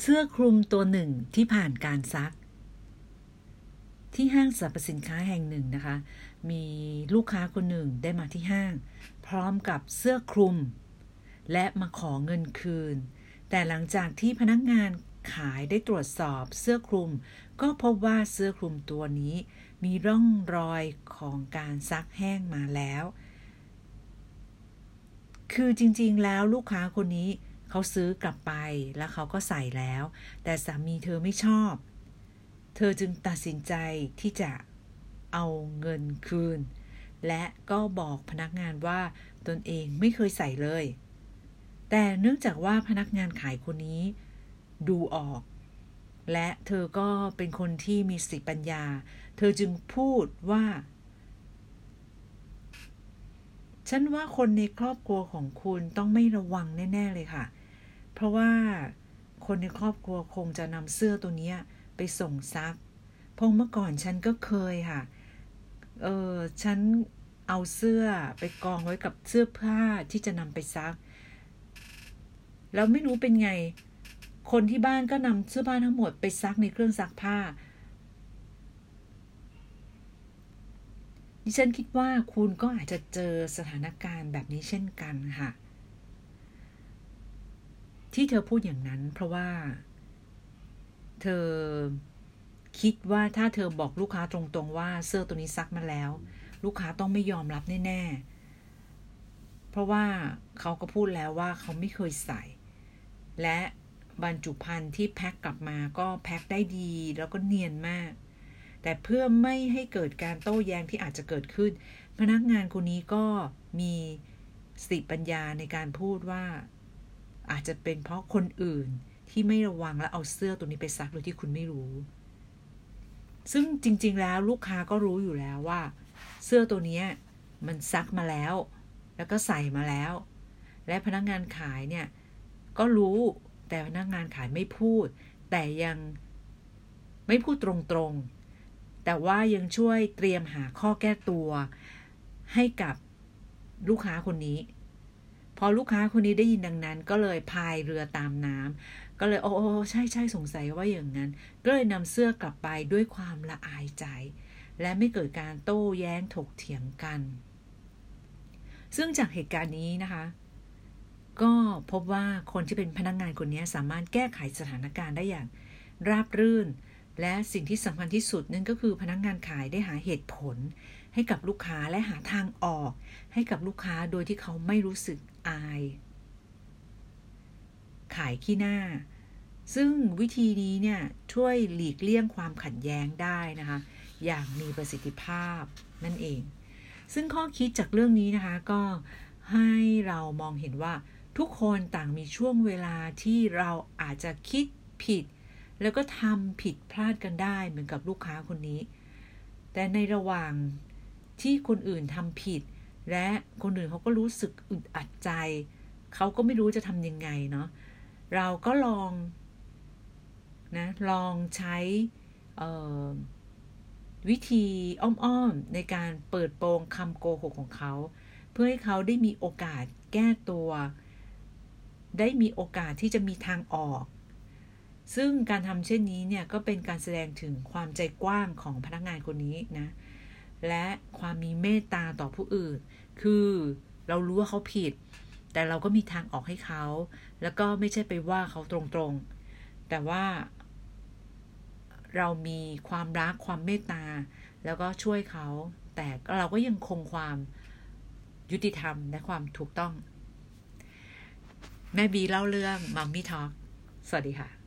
เสื้อคลุมตัวหนึ่งที่ผ่านการซัก ที่ห้างสรรพสินค้าแห่งหนึ่งนะคะ มีลูกค้าคนหนึ่งได้มาที่ห้าง พร้อมกับเสื้อคลุม และมาขอเงินคืน แต่หลังจากที่พนักงานขายได้ตรวจสอบเสื้อคลุม ก็พบว่าเสื้อคลุมตัวนี้ มีร่องรอยของการซักแห้งมาแล้ว คือจริงๆแล้วลูกค้าคนนี้ เขาซื้อกลับไปแล้วเขาก็ใส่แล้ว แต่สามีเธอไม่ชอบ เธอจึงตัดสินใจที่จะเอาเงินคืน และก็บอกพนักงานว่าตนเองไม่เคยใส่เลย แต่เนื่องจากว่าพนักงานขายคนนี้ดูออก และเธอก็เป็นคนที่มีสติปัญญา เธอจึงพูดว่า ฉันว่าคนในครอบครัวของคุณต้องไม่ระวังแน่ ๆ เลยค่ะเพราะว่าคนในครอบครัวคงจะนำเสื้อตัวนี้ไปส่งซักเพราะเมื่อก่อนฉันก็เคยค่ะ เออฉันเอาเสื้อไปกองไว้กับเสื้อผ้าที่จะนำไปซัก แล้วไม่รู้เป็นไง คนที่บ้านก็นำเสื้อผ้าทั้งหมดไปซักในเครื่องซักผ้า ดิฉันคิดว่าคุณก็อาจจะเจอสถานการณ์แบบนี้เช่นกันค่ะ ที่เธอพูดอย่างนั้น เพราะว่า เธอคิดว่าถ้าเธอบอกลูกค้าตรงๆว่าเสื้อตัวนี้ซักมาแล้ว ลูกค้าต้องไม่ยอมรับแน่ๆ เพราะว่าเขาก็พูดแล้วว่าเขาไม่เคยใส่ และบรรจุภัณฑ์ที่แพ็คกลับมาก็แพ็คได้ดีแล้วก็เนียนมาก แต่เพื่อไม่ให้เกิดการโต้แย้งที่อาจจะเกิดขึ้น พนักงานคนนี้ก็มีสติปัญญาในการพูดว่า อาจจะเป็นเพราะคนอื่นที่ไม่ระวังและเอาเสื้อตัวนี้ไปซักโดยที่คุณไม่รู้ ซึ่งจริง ๆ แล้วลูกค้าก็รู้อยู่แล้วว่า เสื้อตัวนี้มันซักมาแล้ว แล้วก็ใส่มาแล้ว และพนักงานขายเนี่ยก็รู้แต่พนักงานขายไม่พูด แต่ยังไม่พูดตรงๆ แต่ว่ายังช่วยเตรียมหาข้อแก้ตัวให้กับลูกค้าคนนี้ พอลูกค้าคนนี้ได้ยินดังนั้น ก็เลยพายเรือตามน้ำก็เลย โอ้ใช่ใช่สงสัยว่าอย่างนั้น ก็เลยนำเสื้อกลับไปด้วยความละอายใจ และไม่เกิดการโต้แย้งถกเถียงกัน ซึ่งจากเหตุการณ์นี้นะคะ ก็พบว่าคนที่เป็นพนักงงานคนนี้สามารถแก้ไขสถานการณ์ได้อย่างราบรื่น และสิ่งที่สำคัญที่สุดนั่นก็คือพนักงงานขายได้หาเหตุผล ให้กับลูกค้าและหาทางออก ให้กับลูกค้าโดยที่เขาไม่รู้สึกอาย ขายขี้หน้า ซึ่งวิธีนี้เนี่ยช่วยหลีกเลี่ยงความขัดแย้งได้นะคะ อย่างมีประสิทธิภาพนั่นเอง ซึ่งข้อคิดจากเรื่องนี้นะคะก็ให้เรามองเห็นว่าทุกคนต่างมีช่วงเวลาที่เราอาจจะคิดผิด แล้วก็ทำผิดพลาดกันได้เหมือนกับลูกค้าคนนี้ แต่ในระหว่างที่คนอื่นทำผิด และคนอื่นเขาก็รู้สึกอึดอัดใจ เขาก็ไม่รู้จะทำยังไงเนาะเราก็ลองนะลองใช้วิธีอ้อมๆในการเปิดโปงคำโกหกของเขา เพื่อให้เขาได้มีโอกาสแก้ตัว ได้มีโอกาสที่จะมีทางออก ซึ่งการทำเช่นนี้เนี่ยก็เป็นการแสดงถึงความใจกว้างของพนักงานคนนี้นะ และความมีเมตตาต่อผู้อื่น คือเรารู้ว่าเขาผิด แต่เราก็มีทางออกให้เขา แล้วก็ไม่ใช่ไปว่าเขาตรงๆ แต่ว่า เรามีความรักความเมตตา แล้วก็ช่วยเขา แต่เราก็ยังคงความยุติธรรมและความถูกต้อง แม่บีเล่าเรื่องมัมมี่ทอล์กสวัสดีค่ะ